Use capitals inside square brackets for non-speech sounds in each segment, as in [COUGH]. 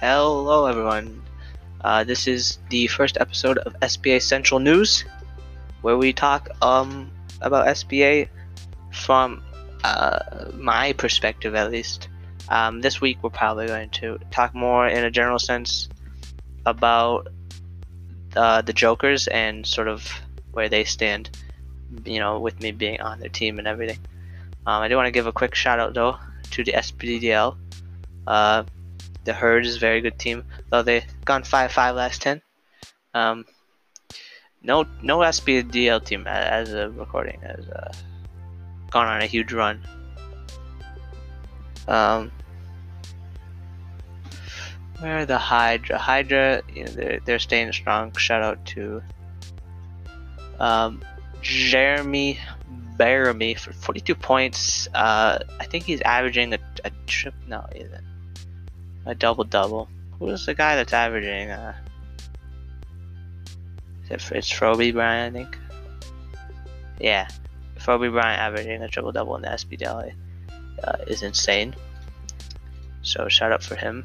Hello, everyone. Uh, this is the first episode of SBA Central News, where we talk um, about SBA from uh, my perspective, at least. Um, this week, we're probably going to talk more in a general sense about uh, the Jokers and sort of where they stand, you know, with me being on their team and everything. Um, I do want to give a quick shout out, though, to the SBDL. The Herd is a very good team, though they've gone 5-5 last 10. Um, no, no SBDL team as a recording has uh, gone on a huge run. Um, where are the Hydra? Hydra, you know, they're, they're staying strong. Shout out to um, Jeremy Baramy for 42 points. Uh, I think he's averaging a, a trip. No, he isn't. A double double. Who's the guy that's averaging? Uh, it, it's Froby Bryant, I think. Yeah, Froby Bryant averaging a triple double in the SBDL uh, is insane. So shout out for him.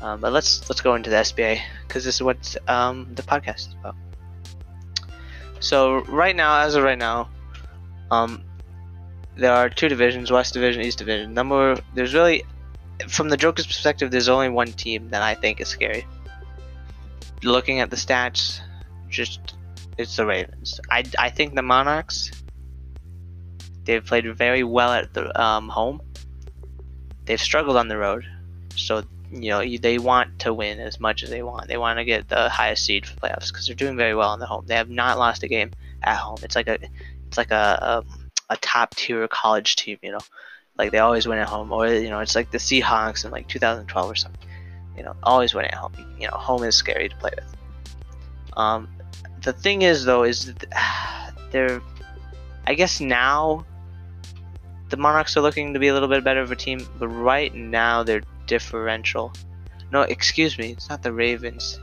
Um, but let's let's go into the SBA because this is what um, the podcast is about. So right now, as of right now, um, there are two divisions: West Division, East Division. Number there's really, from the Joker's perspective, there's only one team that I think is scary. Looking at the stats, just it's the Ravens. I, I think the Monarchs. They've played very well at the um, home. They've struggled on the road, so you know they want to win as much as they want. They want to get the highest seed for playoffs because they're doing very well on the home. They have not lost a game at home. It's like a it's like a a, a top tier college team. You know, like they always win at home, or you know it's like the Seahawks in like 2012 or something. You know, always win at home. You know, home is scary to play with. Um, the thing is though is [SIGHS] they're I guess now the Monarchs are looking to be a little bit better of a team, but right now they're differential. No, excuse me, it's not the Ravens.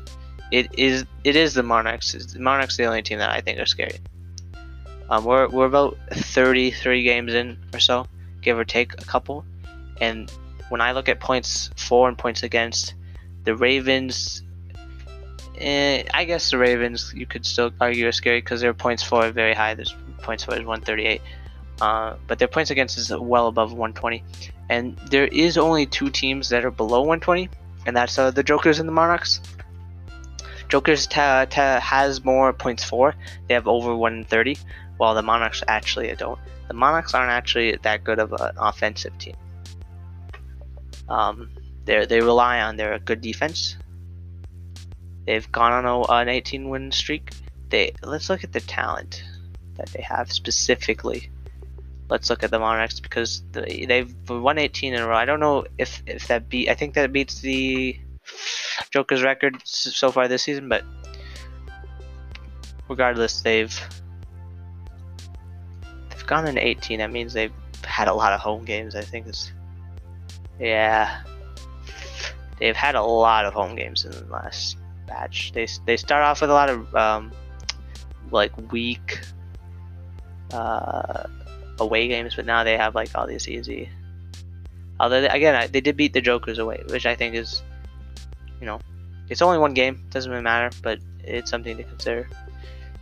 It is it is the Monarchs. The Monarchs are the only team that I think are scary. Um, we're we're about 33 games in or so, give or take a couple, and when I look at points for and points against, the Ravens. Eh, I guess the Ravens you could still argue are scary because their points for are very high. There's points for is 138, uh, but their points against is well above 120 and there is only two teams that are below 120, and that's uh, the Jokers and the Monarchs. Jokers ta- ta- has more points for; they have over 130, while the Monarchs actually don't. The Monarchs aren't actually that good of an offensive team. Um, they they rely on their good defense. They've gone on a, an 18 win streak. They let's look at the talent that they have specifically let's look at the Monarchs because they've won 18 in a row. I don't know if if that beat. I think that beats the Joker's record so far this season, but regardless, they've gone in 18. That means they've had a lot of home games. I think it's yeah. They've had a lot of home games in the last batch. They they start off with a lot of um, like weak. Uh, away games, but now they have like all these easy. Although they, again, they did beat the Jokers away, which I think is, you know, it's only one game, doesn't really matter, but it's something to consider.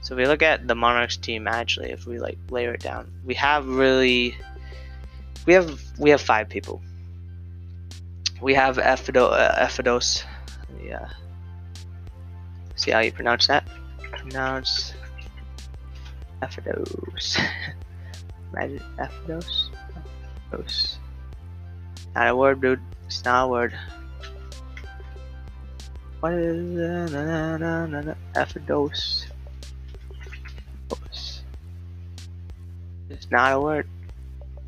So if we look at the Monarchs team, actually, if we like layer it down, we have really, we have we have five people. We have Ephido, uh. Yeah. See how you pronounce that? Pronounce Ephidos. [LAUGHS] Imagine Ephidos. Ephidos. Not a word, dude. It's not a word. What is uh, na, na, Ephidos? It's not a word.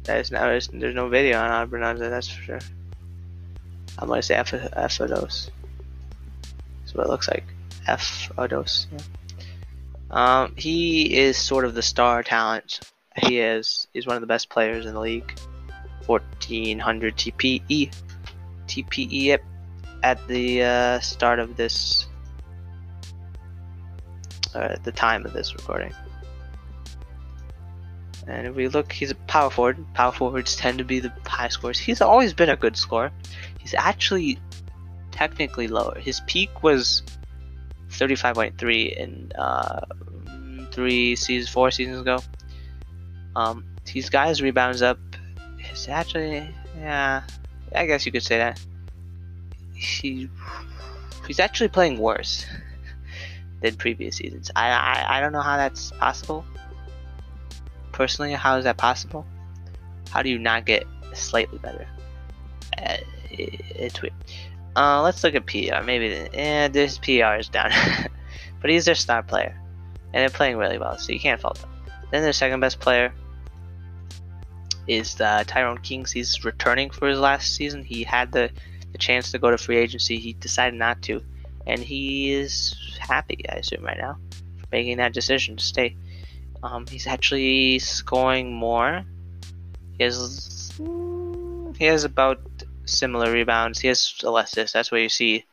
That is not. There's no video on how to pronounce it. That's for sure. I'm gonna say Ephidos. That's what it looks like. Ephidos. Yeah. Um, he is sort of the star talent he is. He's one of the best players in the league. 1400 TPE. TPE at the uh, start of this, uh, at the time of this recording. And if we look, he's a power forward. Power forwards tend to be the high scores. He's always been a good scorer. He's actually technically lower. His peak was 35.3 in uh, three seasons, four seasons ago. Um, he's got his rebounds up. It's actually, yeah, I guess you could say that. He he's actually playing worse [LAUGHS] than previous seasons. I, I I don't know how that's possible. Personally, how is that possible? How do you not get slightly better? Uh, it, it's weird. Uh, let's look at PR. Maybe eh, this PR is down, [LAUGHS] but he's their star player, and they're playing really well, so you can't fault them. Then their second best player is uh, Tyrone Kings. He's returning for his last season. He had the, the chance to go to free agency. He decided not to, and he is happy, I assume, right now, for making that decision to stay. Um, he's actually scoring more. He has he has about similar rebounds. He has less assists. That's where you see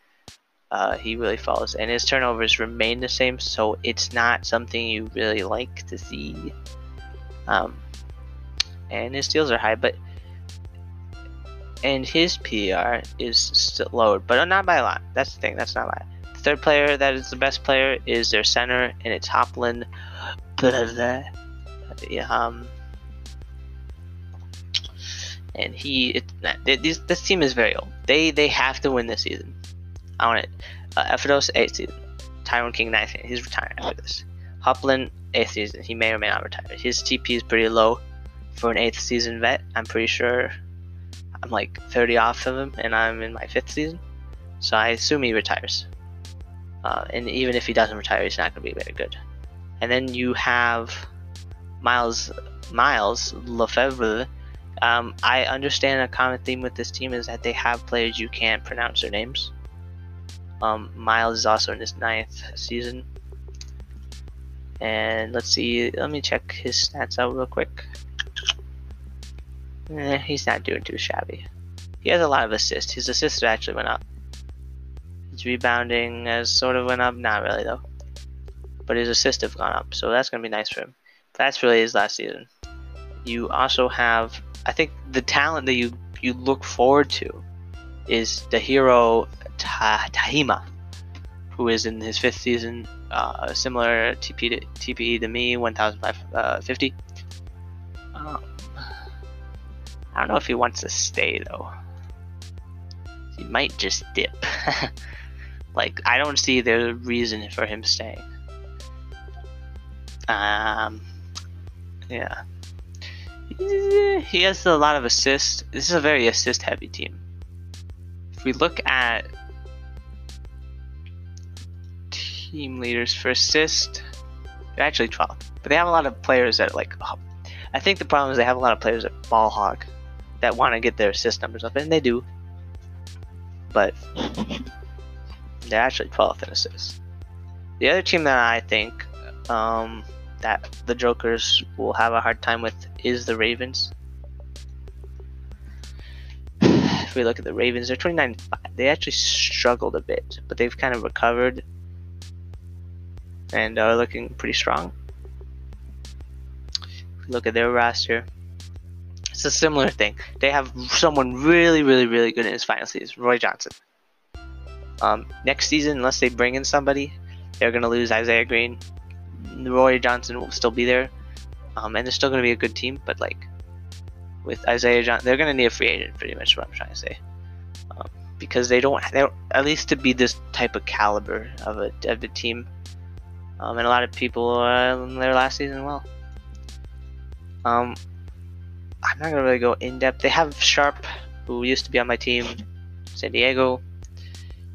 uh, he really falls, and his turnovers remain the same. So it's not something you really like to see. Um, and his steals are high, but and his PR is still lowered, but not by a lot. That's the thing. That's not a lot. Third player that is the best player is their center, and it's Hopland. Blah, blah, blah. Um, and he it, this this team is very old. They they have to win this season. I want it. Uh, eighth season. Tyrone King ninth season. He's retiring after this. Hopland eighth season. He may or may not retire. His TP is pretty low for an eighth season vet. I'm pretty sure I'm like 30 off of him, and I'm in my fifth season. So I assume he retires. Uh, and even if he doesn't retire, he's not going to be very good. And then you have Miles Miles Lefebvre um, I understand a common theme with this team is that they have players you can't pronounce their names. Um, Miles is also in his ninth season. And let's see, let me check his stats out real quick. Eh, he's not doing too shabby. He has a lot of assists. His assists actually went up. His rebounding has sort of went up, not really though. But his assists have gone up, so that's gonna be nice for him. That's really his last season. You also have I think the talent that you you look forward to is the hero Ta- Tahima, who is in his fifth season, uh, similar TP to, TPE to me, 1050. Uh, um, I don't know if he wants to stay though. He might just dip. [LAUGHS] like I don't see the reason for him staying. Um, yeah he has a lot of assists. This is a very assist heavy team. If we look at team leaders for assist, they're actually 12. But they have a lot of players that like. Oh, I think the problem is they have a lot of players that ball hog that want to get their assist numbers up, and they do. But they're actually 12th in assists. The other team that I think um, that the Jokers will have a hard time with is the Ravens. [SIGHS] If we look at the Ravens, they're 29 5. They actually struggled a bit, but they've kind of recovered and are looking pretty strong. If we look at their roster, it's a similar thing. They have someone really, really, really good in his final season, Roy Johnson. Um, next season, unless they bring in somebody, they're going to lose Isaiah Green, Roy Johnson will still be there, um, and they're still going to be a good team. But like with Isaiah Johnson, they're going to need a free agent. Pretty much what I'm trying to say, um, because they don't, they don't, at least to be this type of caliber of a of a team. Um, and a lot of people uh, their last season well. Um, I'm not gonna really go in depth. They have Sharp, who used to be on my team, San Diego.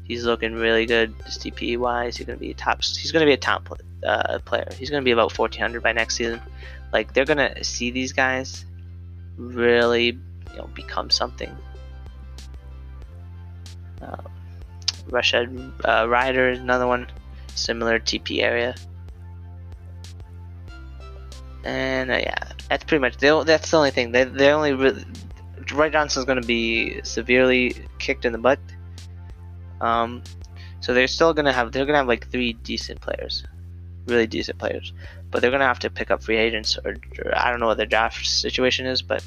He's looking really good, just TP wise. He's gonna be a top. He's gonna be a top uh, player. He's to be about 1400 by next season. Like they're to see these guys really, you know, become something. Uh, Rashad uh, Rider is another one, similar TP area. And uh, yeah, that's pretty much. That's the only thing. They they only really. Roy Johnson's going to be severely kicked in the butt. Um, so they're still to have. They're to have like three decent players really decent players. But they're gonna have to pick up free agents, or, or I don't know what their draft situation is, but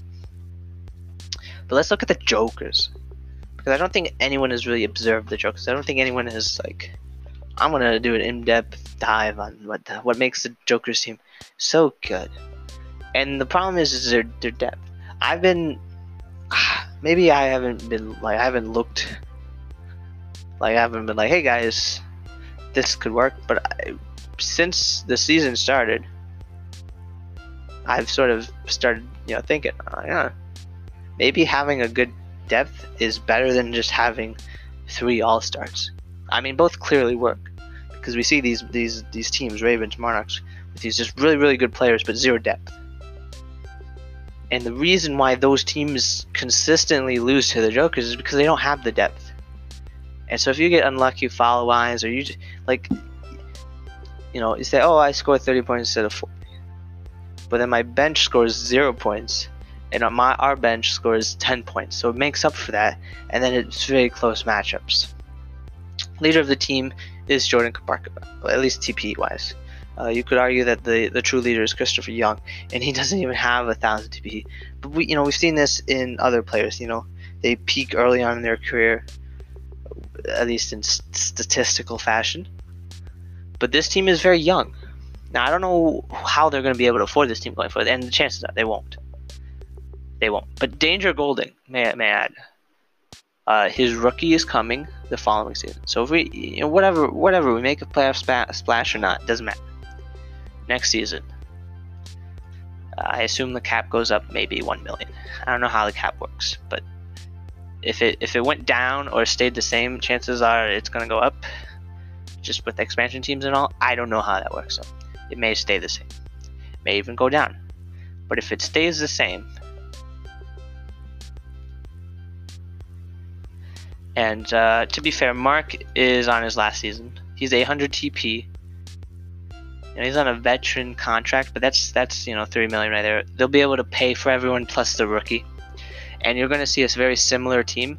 but let's look at the Jokers because I don't think anyone has really observed the Jokers. I don't think anyone has like. I'm gonna do an in-depth dive on what the, what makes the Joker's team so good. And the problem is, is their their depth. I've been [SIGHS] maybe I haven't been like I haven't looked like I haven't been like, hey guys, this could work. But I, since the season started, I've sort of started, you know, thinking, oh, yeah, maybe having a good depth is better than just having three all stars. I mean, both clearly work because we see these these these teams, Ravens, Monarchs, with these just really really good players but zero depth. And the reason why those teams consistently lose to the Jokers is because they don't have the depth. And so if you get unlucky foul wise, or you just, like, you know, you say, oh, I scored 30 points instead of 40. But then my bench scores zero points, and my our bench scores 10 points. So it makes up for that, and then it's very close matchups. Leader of the team is Jordan Kaparka, at least TPE wise. Uh, you could argue that the, the true leader is Christopher Young, and he [LAUGHS] doesn't even have a thousand TPE. But we, you know, we've seen this in other players. You know, they peak early on in their career, at least in statistical fashion. But this team is very young. Now I don't know how they're going to be able to afford this team going forward, and the chances are they won't. They won't. But Danger Golding, may, may I add, uh, his rookie is coming the following season. So if we, you know, whatever, whatever we make a playoff spa- splash or not, doesn't matter. Next season, uh, I assume the cap goes up maybe one million. I don't know how the cap works, but if it if it went down or stayed the same, chances are it's gonna go up. Just with expansion teams and all, I don't know how that works. So it may stay the same, it may even go down. But if it stays the same, and uh, to be fair, Mark is on his last season. He's 800 TP, and he's on a veteran contract. But that's that's you know three million right there. They'll be able to pay for everyone plus the rookie and you're going to see a very similar team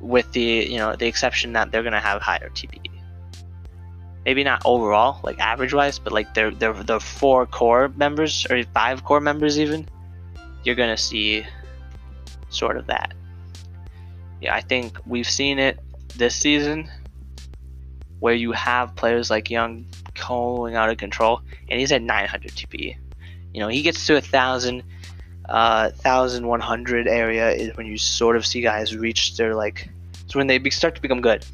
with the you know the exception that they're going to have higher TPE. Maybe not overall, like average wise, but like their their their four core members or five core members even, you're going to see sort of that. Yeah, I think we've seen it this season where you have players like Young going out of control, and he's at 900 TPE. You know, he gets to a thousand uh, 1100 area is when you sort of see guys reach their like it's when they be, start to become good.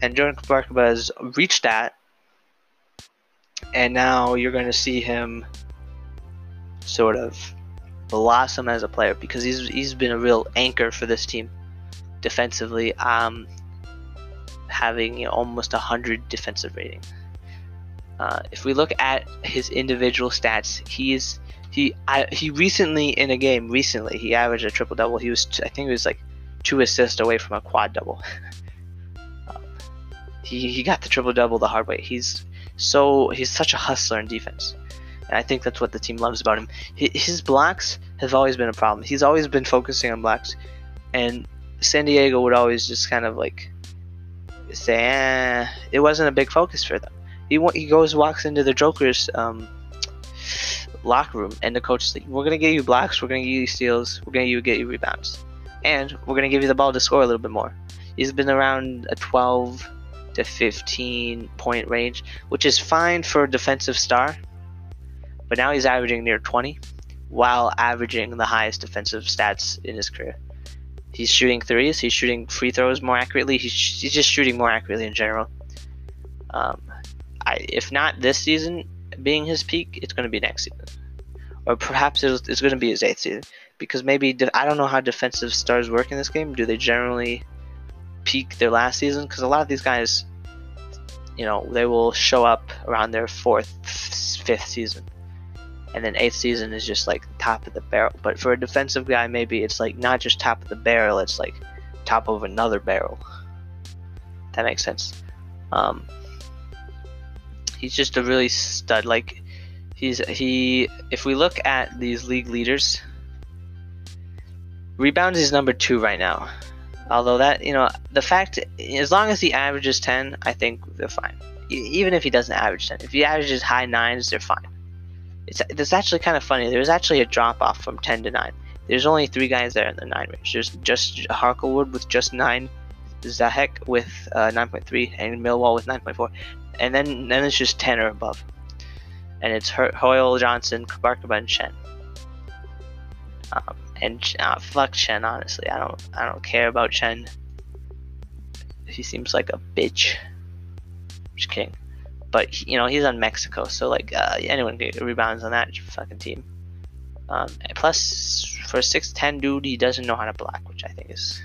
And Jordan Kaparka has reached that. And now you're going to see him sort of blossom as a player because he's he's been a real anchor for this team defensively um having you know, almost a 100 defensive rating uh, if we look at his individual stats he's he I, he recently in a game recently he averaged a triple double. He was I think it was like two assists away from a quad double. um, [LAUGHS] he he got the triple double the hard way. He's so he's such a hustler in defense. And I think that's what the team loves about him. His blocks have always been a problem. He's always been focusing on blocks, and San Diego would always just kind of like say, eh, it wasn't a big focus for them. He he goes walks into the Joker's um, locker room, and the coach is like, "We're gonna give you blocks, we're gonna give you steals, we're gonna get you rebounds, and we're gonna give you the ball to score a little bit more." He's been around a 12 to 15 point range, which is fine for a defensive star, but now he's averaging near 20, while averaging the highest defensive stats in his career. He's shooting threes, he's shooting free throws more accurately, he's, he's just shooting more accurately in general. Um, I, if not this season, being his peak, it's going to be next season, or perhaps it's, it's going to be his eighth season. Because maybe de- I don't know how defensive stars work in this game. Do they generally peak their last season? Because a lot of these guys, you know, they will show up around their fourth, fifth season, and then eighth season is just like top of the barrel. But for a defensive guy, maybe it's like not just top of the barrel; it's like top of another barrel. That makes sense. Um, he's just a really stud. Like he's he. If we look at these league leaders, rebounds is number two right now. Although that you know the fact, as long as he averages ten, I think they're fine. Even if he doesn't average ten, if he averages high nines, they're fine. It's it's actually kind of funny. There was actually a drop off from ten to nine. there's only three guys there in the nine range. There's just Harklewood with just nine, Zahek with uh, 9.3, and Millwall with 9.4, and then then it's just 10 or above. And it's Hoyle, Johnson, Kabarkaba, and Shen. Um, and uh, fuck Chen, honestly, I don't I don't care about Chen. He seems like a bitch. Just kidding. But you know he's on Mexico, so like uh, anyone rebounds on that fucking team. Um, plus, for a 6'10 dude, he doesn't know how to block, which I think is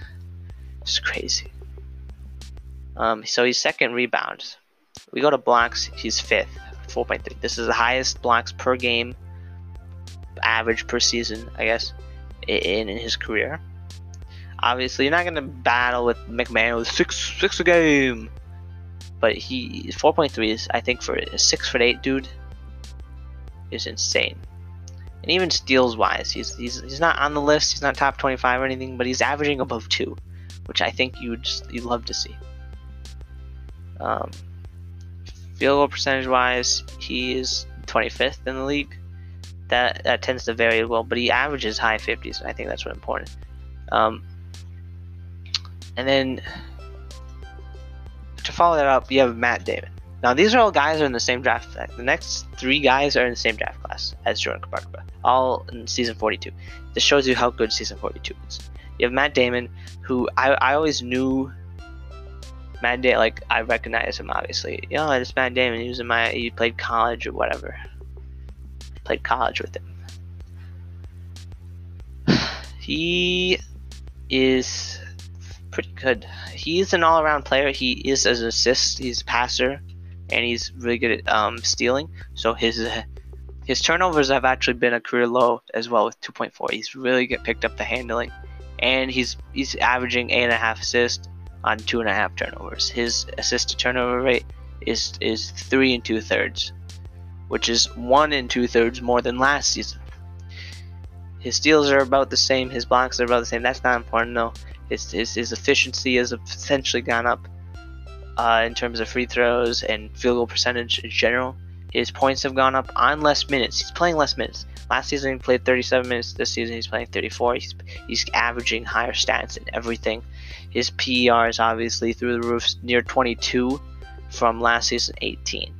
just crazy. Um, so he's second rebound. We go to blocks, he's fifth, 4.3. This is the highest blocks per game, average per season, I guess, in, in his career. Obviously, you're not gonna battle with McMahon with six six a game, but he 4.3 is I think for a six foot eight dude is insane. And even steals wise, he's he's he's not on the list. He's not top 25 or anything, but he's averaging above two, which I think you'd you'd love to see. Um, field goal percentage wise, he is 25th in the league. That that tends to vary well, but he averages high 50s. I think that's what important. Um, and then to follow that up, you have Matt Damon. Now these are all guys are in the same draft. The next three guys are in the same draft class as Jordan Kabarkaba, all in season 42. This shows you how good season 42 is. You have Matt Damon, who I, I always knew. Matt Damon, like I recognize him obviously. You know, it's Matt Damon. He was in my, he played college or whatever. Played college with him. [SIGHS] He is pretty good. He's an all-around player. He is as an assist. He's a passer and he's really good at um, stealing. So his his turnovers have actually been a career low as well with 2.4. He's really get picked up the handling, and he's he's averaging eight and a half assists on two and a half turnovers. His assist to turnover rate is is three and two thirds, which is one and two thirds more than last season. His steals are about the same. His blocks are about the same. That's not important though. His, his, his efficiency has essentially gone up uh, in terms of free throws and field goal percentage in general. His points have gone up on less minutes. He's playing less minutes. Last season he played 37 minutes. This season he's playing 34. He's he's averaging higher stats and everything. His PER is obviously through the roof, near 22 from last season 18.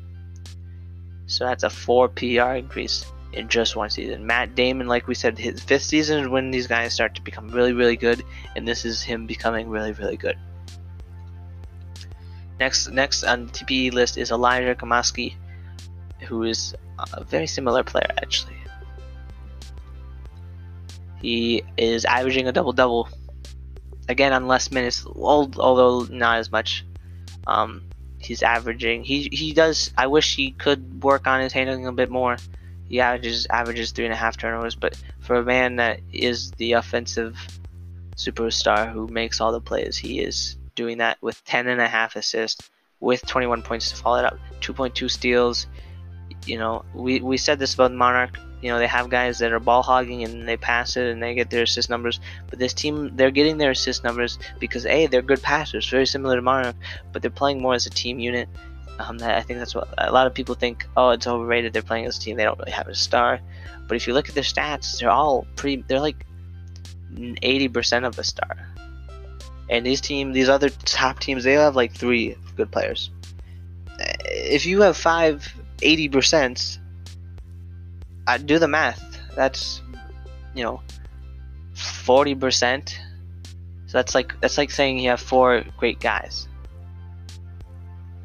So that's a four PER increase in just one season. Matt Damon, like we said, his fifth season is when these guys start to become really, really good, and this is him becoming really, really good. Next, next on the TPE list is Elijah Kamaski, who is a very similar player actually. He is averaging a double double, again on less minutes, although not as much. Um, he's averaging. He he does. I wish he could work on his handling a bit more. He averages averages three and a half turnovers, but for a man that is the offensive superstar who makes all the plays, he is doing that with 10 and a half assists with 21 points to follow it up 2.2 steals you know we, we said this about monarch you know they have guys that are ball hogging and they pass it and they get their assist numbers but this team they're getting their assist numbers because a they're good passers very similar to monarch but they're playing more as a team unit um, I think that's what a lot of people think. Oh, it's overrated. They're playing as a team. They don't really have a star. But if you look at their stats, they're all pretty. They're like 80% of a star. And these team, these other top teams, they have like three good players. If you have five 80 percent, I do the math. That's you know 40 percent. So that's like that's like saying you have four great guys.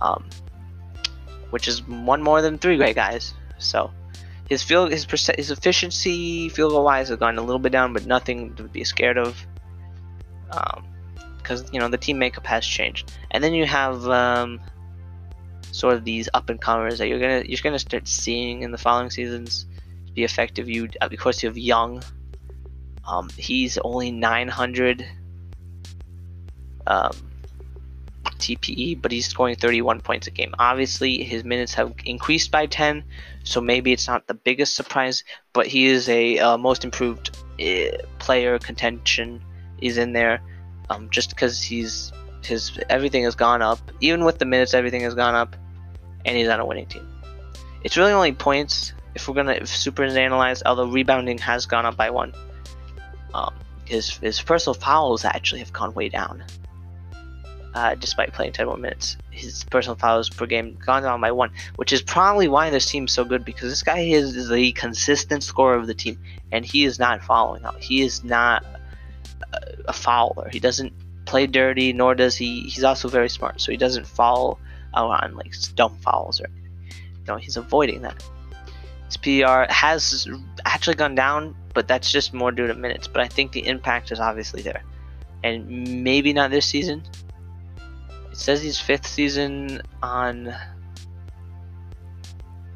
Um, which is one more than three great guys. So his field his percent his efficiency field goal wise has gone a little bit down, but nothing to be scared of. Um, because you know the team makeup has changed. And then you have um, sort of these up and comers that you're gonna you're gonna start seeing in the following seasons be effective. You of course you have Young. Um, he's only 900 um, TPE, but he's scoring 31 points a game. Obviously, his minutes have increased by 10, so maybe it's not the biggest surprise, but he is a uh, most improved uh, player contention is in there um, just because he's his everything has gone up. Even with the minutes, everything has gone up, and he's on a winning team. It's really only points if we're gonna if super is analyzed. Although rebounding has gone up by one, Um, his his personal fouls actually have gone way down. Uh, despite playing 10 more minutes, his personal fouls per game gone down by one, which is probably why this team's so good because this guy is, the consistent scorer of the team, and he is not fouling out. He is not a, a fouler. He doesn't play dirty, nor does he. He's also very smart, so he doesn't foul on like dumb fouls or know he's avoiding that. His PR has actually gone down, but that's just more due to minutes. But I think the impact is obviously there, and maybe not this season. It says he's fifth season on.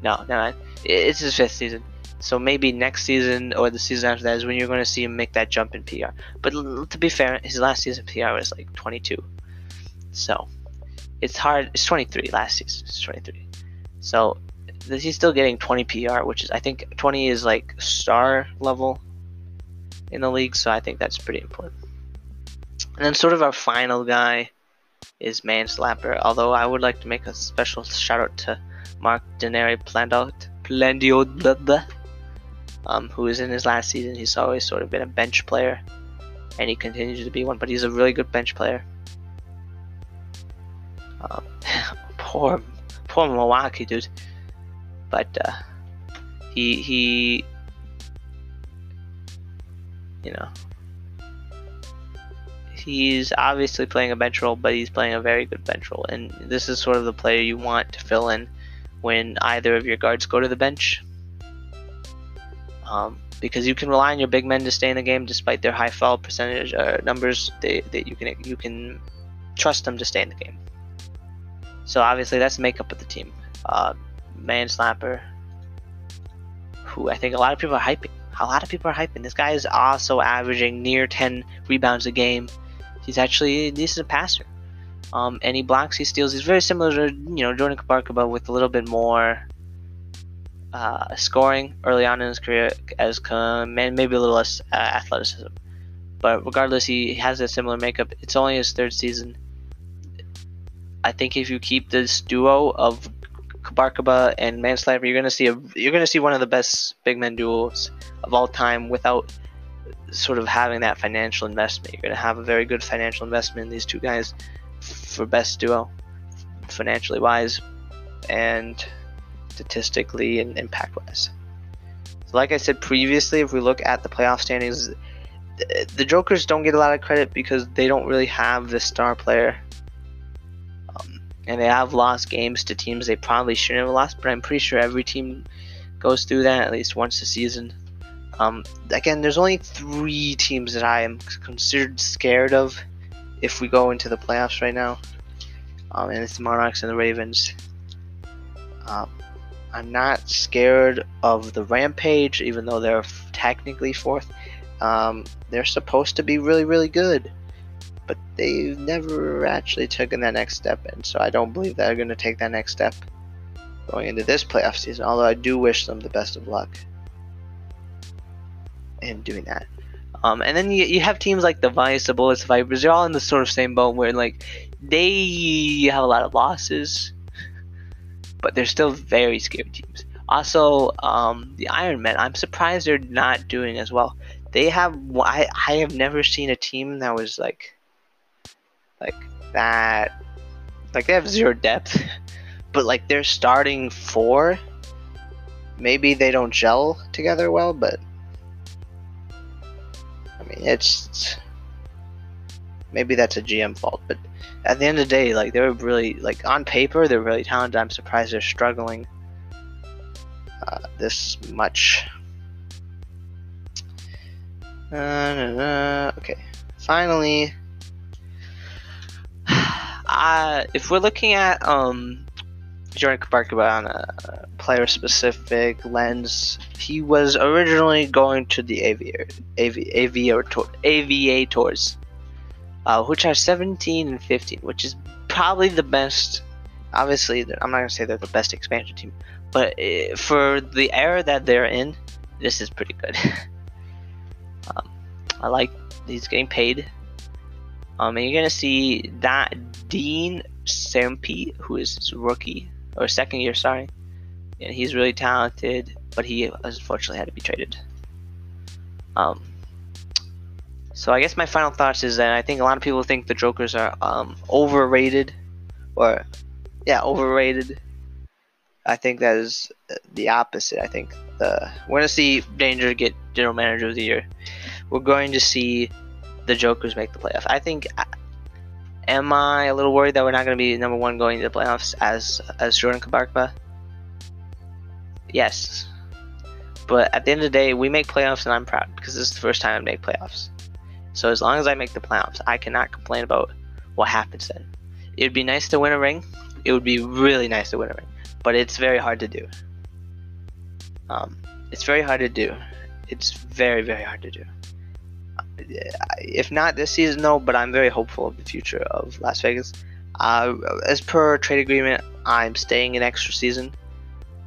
No, no, it's his fifth season. So maybe next season or the season after that is when you're going to see him make that jump in PR. But to be fair, his last season PR was like 22. So it's hard. It's 23 last season. It's 23. So he's still getting 20 PR, which is I think 20 is like star level in the league. So I think that's pretty important. And then sort of our final guy is Manslapper. Although I would like to make a special shout out to Mark Denary Plandiot, um, who is in his last season. He's always sort of been a bench player, and he continues to be one. But he's a really good bench player. [SIGHS] Poor, poor Milwaukee dude. But uh, he he, you know, he's obviously playing a bench role, but he's playing a very good bench role. And this is sort of the player you want to fill in when either of your guards go to the bench. Um, because you can rely on your big men to stay in the game despite their high foul percentage uh, numbers. They, they, you can you can trust them to stay in the game. So obviously that's the makeup of the team. Uh, Manslapper, who I think a lot of people are hyping. A lot of people are hyping. This guy is also averaging near 10 rebounds a game. He's actually this is a decent passer. Um, and he blocks, he steals. He's very similar to you know Jordan Kabarkaba with a little bit more uh, scoring early on in his career, as com- maybe a little less uh, athleticism. But regardless, he has a similar makeup. It's only his third season. I think if you keep this duo of Kabarkaba and Manslapper, you're gonna see a you're gonna see one of the best big men duels of all time without sort of having that financial investment. You're gonna have a very good financial investment in these two guys for best duo, financially wise, and statistically and impact wise. So, like I said previously, if we look at the playoff standings, the Jokers don't get a lot of credit because they don't really have the star player. And they have lost games to teams they probably shouldn't have lost, but I'm pretty sure every team goes through that at least once a season. Um, again, there's only three teams that I am considered scared of if we go into the playoffs right now, um, and it's the Monarchs and the Ravens. Um, I'm not scared of the Rampage, even though they're technically fourth. Um, they're supposed to be really, really good, but they've never actually taken that next step, and so I don't believe they're going to take that next step going into this playoff season. Although I do wish them the best of luck in doing that. Um, and then you, you have teams like the Vice, the Bullets, Vipers. They're all in the sort of same boat where like they have a lot of losses, but they're still very scary teams. Also, um, the Iron Men. I'm surprised they're not doing as well. They have. I I have never seen a team that was like, like that. Like they have zero depth, [LAUGHS] but like they're starting four. Maybe they don't gel together well, but I mean, it's maybe that's a GM fault, but at the end of the day, like they're really like on paper they're really talented. I'm surprised they're struggling uh, this much. Uh, okay, finally, if we're looking at um, Jordan Kabarkaba on a player specific lens, he was originally going to the Aviator, Avi, Aviator, Aviators, uh, which are 17 and 15, which is probably the best. Obviously, I'm not going to say they're the best expansion team, but uh, for the era that they're in, this is pretty good. [LAUGHS] um, I like he's getting paid. Um, and you're going to see that Dean Sampi, who is rookie or second year, sorry. And he's really talented, but he unfortunately had to be traded. Um, So I guess my final thoughts is that I think a lot of people think the Jokers are um, overrated, or yeah, overrated. I think that is the opposite. I think the we're gonna see Danger get General Manager of the Year. We're going to see the Jokers make the playoff. I think. Am I a little worried that we're not going to be number one going to the playoffs as as Jordan Kabarkba? Yes, but at the end of the day, we make playoffs, and I'm proud because this is the first time I make playoffs. So as long as I make the playoffs, I cannot complain about what happens then. It would be nice to win a ring. It would be really nice to win a ring, but it's very hard to do. Um, it's very hard to do. It's very very hard to do. If not this season, no, but I'm very hopeful of the future of Las Vegas. Uh, as per trade agreement, I'm staying an extra season,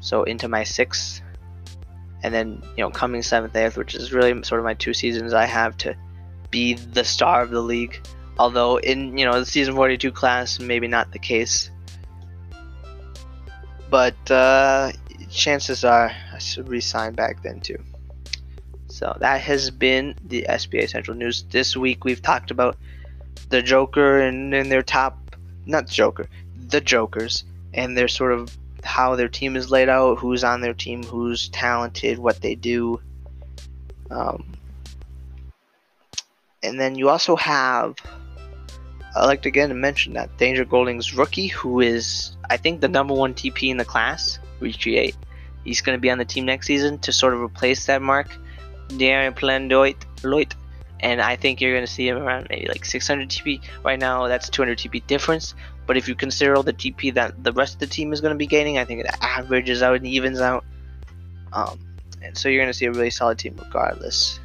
so into my sixth, and then you know coming seventh, eighth, which is really sort of my two seasons I have to be the star of the league. Although in you know the season 42 class, maybe not the case. But uh, chances are I should resign back then too. So that has been the SBA Central News. This week we've talked about the Joker and, and their top, not Joker, the Jokers, and their sort of how their team is laid out, who's on their team, who's talented, what they do. Um, and then you also have, I like to again mention that Danger Golding's rookie, who is I think the number one TP in the class, Recreate. He's going to be on the team next season to sort of replace that mark, Darren Plendoit. And I think you're going to see him around maybe like 600 TP. Right now, that's 200 TP difference. But if you consider all the TP that the rest of the team is going to be gaining, I think it averages out and evens out. Um, and so you're going to see a really solid team regardless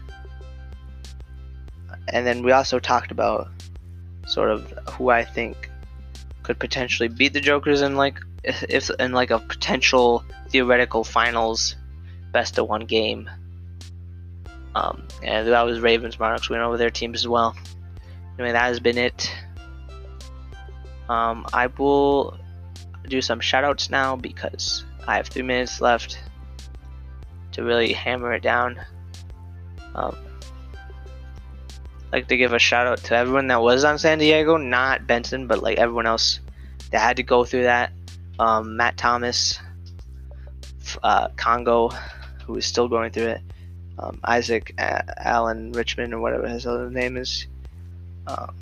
and then we also talked about sort of who I think could potentially beat the Jokers in like if in like a potential theoretical finals best of one game. Um, and that was Ravens Monarchs. We went over their teams as well. Anyway, that has been it. Um, I will do some shoutouts now because I have three minutes left to really hammer it down. Um, like to give a shout out to everyone that was on San Diego, not Benson, but like everyone else that had to go through that. Um, Matt Thomas, uh, Congo, who is still going through it. Um, Isaac Allen Richmond, or whatever his other name is. Um,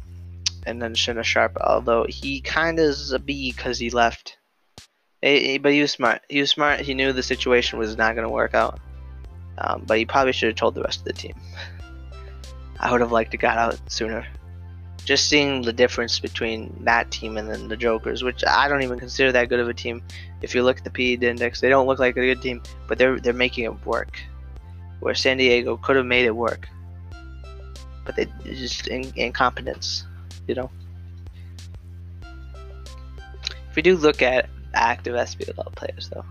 and then Shinna Sharp, although he kind of is a B because he left. He, he, but he was smart. He was smart. He knew the situation was not going to work out. Um, but he probably should have told the rest of the team. [LAUGHS] I would have liked to got out sooner. Just seeing the difference between that team and then the Jokers, which I don't even consider that good of a team. If you look at the PED index, they don't look like a good team, but they're they're making it work. Where San Diego could have made it work, but they just in, incompetence, you know. If we do look at active SPL players, though,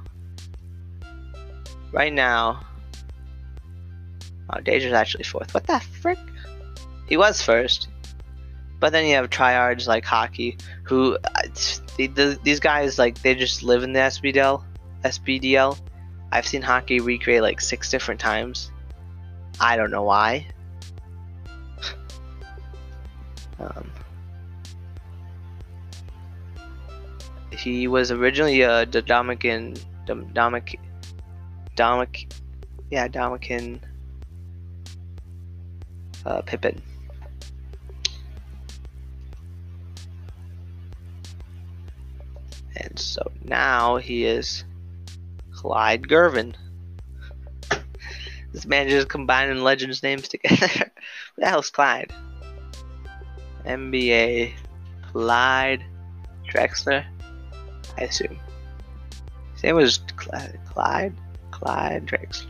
right now, oh, Deja's actually fourth. What the frick? He was first. But then you have tryhards like hockey, who uh, these guys like they just live in the SBDL. SBDL. I've seen hockey recreate like six different times. I don't know why. [LAUGHS] um, he was originally a Dominican, Dominican, Dominican, yeah, Dominican uh, Pippin. And so now he is Clyde Gervin. this man just combining legends names together. [LAUGHS] What the hell's Clyde? NBA Clyde Drexler, I assume. His name was Clyde, Clyde, Clyde Drexler,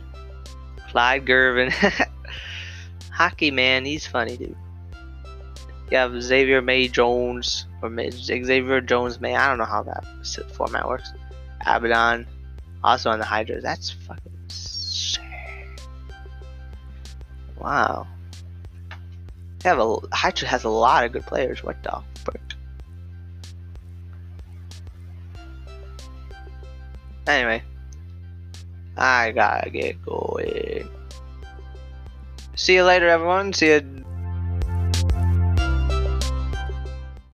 Clyde Gervin. [LAUGHS] Hockey man, he's funny, dude. You have Xavier May Jones or May, Xavier Jones May. I don't know how that format works. Abaddon, also on the Hydra. That's fucking sick. Wow. They have a Hydra has a lot of good players. What the frick? Anyway, I gotta get going. See you later, everyone. See you